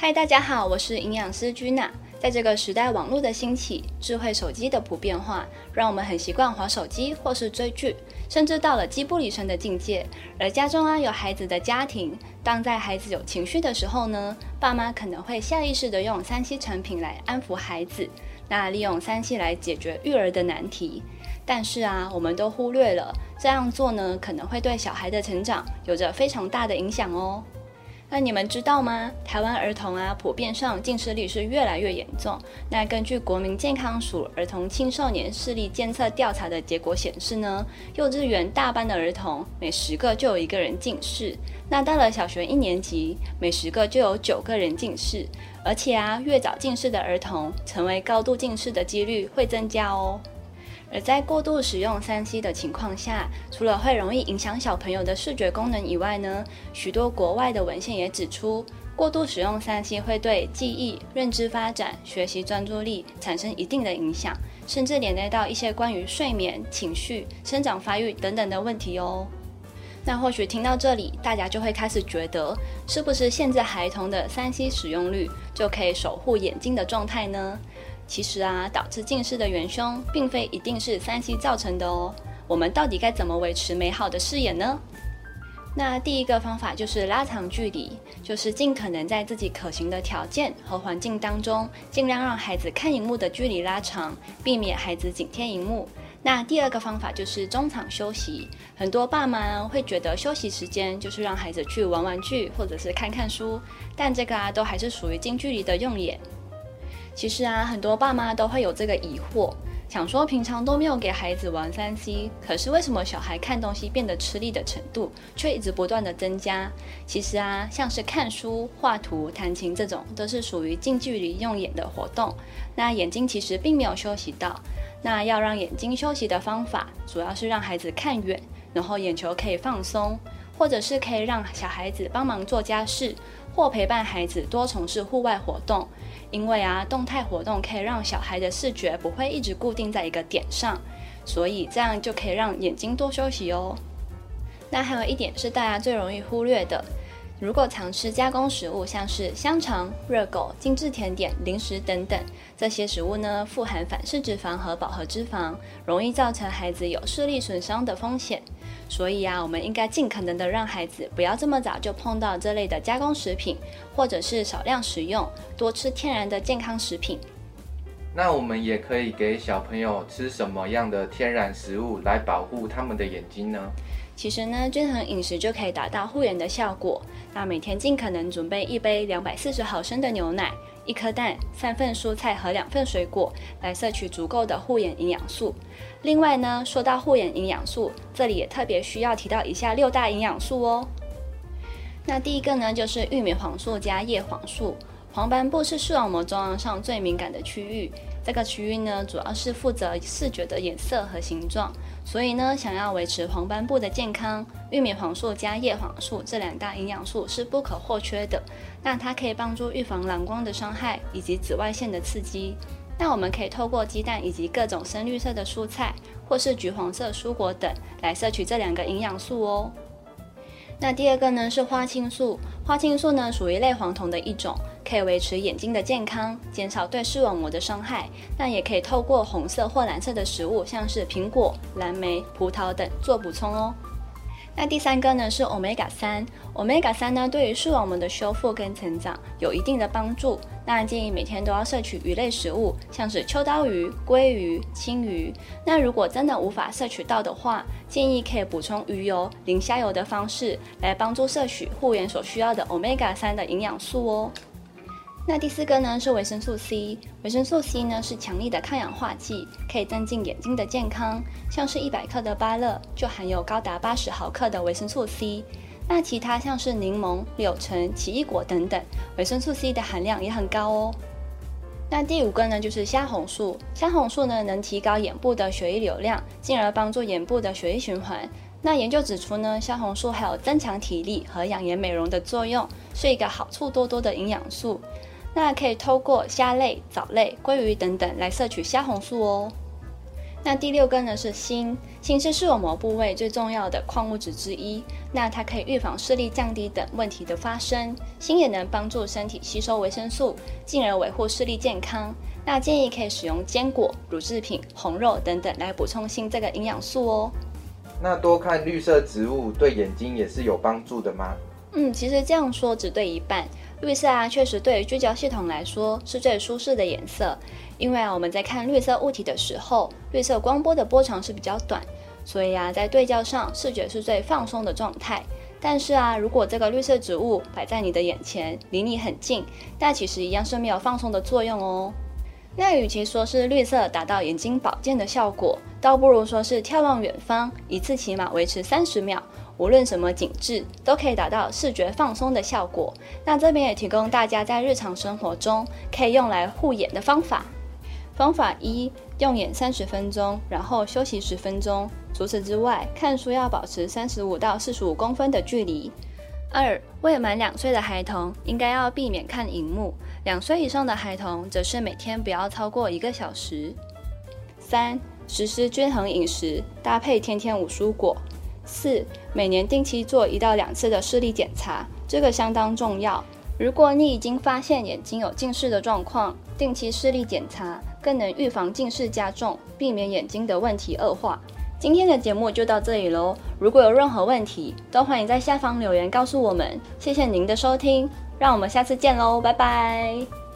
嗨，大家好，我是营养师君娜。在这个时代，网络的兴起，智慧手机的普遍化，让我们很习惯划手机或是追剧，甚至到了机不离身的境界。而家中啊有孩子的家庭，当在孩子有情绪的时候呢，爸妈可能会下意识的用三 C 产品来安抚孩子，那利用三 C 来解决育儿的难题。但是啊，我们都忽略了这样做呢，可能会对小孩的成长有着非常大的影响哦。那你们知道吗？台湾儿童啊，普遍上近视率是越来越严重。那根据国民健康署儿童青少年视力监测调查的结果显示呢，幼稚园大班的儿童每十个就有一个人近视。那到了小学一年级，每十个就有九个人近视。而且啊，越早近视的儿童，成为高度近视的几率会增加哦。而在过度使用三 C 的情况下，除了会容易影响小朋友的视觉功能以外呢，许多国外的文献也指出，过度使用三 C 会对记忆、认知发展、学习专注力产生一定的影响，甚至连带到一些关于睡眠、情绪、生长发育等等的问题哦。那或许听到这里，大家就会开始觉得，是不是限制孩童的三 C 使用率就可以守护眼睛的状态呢？其实啊，导致近视的元凶并非一定是三 C 造成的哦。我们到底该怎么维持美好的视野呢？那第一个方法就是拉长距离，就是尽可能在自己可行的条件和环境当中，尽量让孩子看荧幕的距离拉长，避免孩子紧贴荧幕。那第二个方法就是中场休息。很多爸妈会觉得休息时间就是让孩子去玩玩具或者是看看书，但这个啊都还是属于近距离的用眼。其实啊，很多爸妈都会有这个疑惑，想说平常都没有给孩子玩三 C，可是为什么小孩看东西变得吃力的程度却一直不断的增加？其实啊，像是看书、画图、弹琴这种，都是属于近距离用眼的活动。那眼睛其实并没有休息到。那要让眼睛休息的方法，主要是让孩子看远，然后眼球可以放松，或者是可以让小孩子帮忙做家事，或陪伴孩子多从事户外活动。因为啊，动态活动可以让小孩的视觉不会一直固定在一个点上，所以这样就可以让眼睛多休息哦。那还有一点是大家最容易忽略的，如果常吃加工食物，像是香肠、热狗、精致甜点、零食等等，这些食物呢富含反式脂肪和饱和脂肪，容易造成孩子有视力损伤的风险。所以啊，我们应该尽可能的让孩子不要这么早就碰到这类的加工食品，或者是少量食用，多吃天然的健康食品。那我们也可以给小朋友吃什么样的天然食物来保护他们的眼睛呢？其实呢，均衡饮食就可以达到护眼的效果。那每天尽可能准备一杯两百四十毫升的牛奶。一颗蛋、三份蔬菜和两份水果，来摄取足够的护眼营养素。另外呢，说到护眼营养素，这里也特别需要提到以下六大营养素哦。那第一个呢，就是玉米黄素加叶黄素。黄斑部是视网膜中央上最敏感的区域。这个区域呢，主要是负责视觉的颜色和形状，所以呢，想要维持黄斑部的健康，玉米黄素加叶黄素这两大营养素是不可或缺的。那它可以帮助预防蓝光的伤害以及紫外线的刺激。那我们可以透过鸡蛋以及各种深绿色的蔬菜，或是橘黄色蔬果等来摄取这两个营养素哦。那第二个呢是花青素，花青素呢属于类黄酮的一种，可以维持眼睛的健康，减少对视网膜的伤害。但也可以透过红色或蓝色的食物，像是苹果、蓝莓、葡萄等做补充哦。那第三个呢是 omega 三，omega 三呢对于视网膜的修复跟成长有一定的帮助。那建议每天都要摄取鱼类食物，像是秋刀鱼、鲑鱼、青鱼。那如果真的无法摄取到的话，建议可以补充鱼油、磷虾油的方式来帮助摄取护眼所需要的 omega 三的营养素哦。那第四个呢是维生素 C，维生素 C 呢是强力的抗氧化剂，可以增进眼睛的健康。像是一百克的芭乐就含有高达八十毫克的维生素 C。那其他像是柠檬、柳橙、奇异果等等，维生素 C 的含量也很高哦。那第五个呢就是虾红素，虾红素呢能提高眼部的血液流量，进而帮助眼部的血液循环。那研究指出呢，虾红素还有增强体力和养颜美容的作用，是一个好处多多的营养素。那可以透过虾类、藻类、鲑鱼等等来摄取虾红素哦。那第六个呢是锌，锌是视网膜部位最重要的矿物质之一，那它可以预防视力降低等问题的发生。锌也能帮助身体吸收维生素，进而维护视力健康。那建议可以使用坚果、乳制品、红肉等等来补充锌这个营养素哦。那多看绿色植物对眼睛也是有帮助的吗？嗯，其实这样说只对一半。绿色啊，确实对于聚焦系统来说是最舒适的颜色，因为啊我们在看绿色物体的时候，绿色光波的波长是比较短，所以啊在对焦上视觉是最放松的状态。但是啊，如果这个绿色植物摆在你的眼前，离你很近，但其实一样是没有放松的作用哦。那与其说是绿色达到眼睛保健的效果，倒不如说是眺望远方，一次起码维持三十秒。无论什么景致，都可以达到视觉放松的效果。那这边也提供大家在日常生活中可以用来护眼的方法。方法一：用眼三十分钟，然后休息十分钟。除此之外，看书要保持三十五到四十五公分的距离。二、未满两岁的孩童应该要避免看荧幕，两岁以上的孩童则是每天不要超过一个小时。三、实施均衡饮食，搭配天天五蔬果。四、每年定期做一到两次的视力检查，这个相当重要。如果你已经发现眼睛有近视的状况，定期视力检查更能预防近视加重，避免眼睛的问题恶化。今天的节目就到这里喽，如果有任何问题，都欢迎在下方留言告诉我们。谢谢您的收听，让我们下次见喽，拜拜。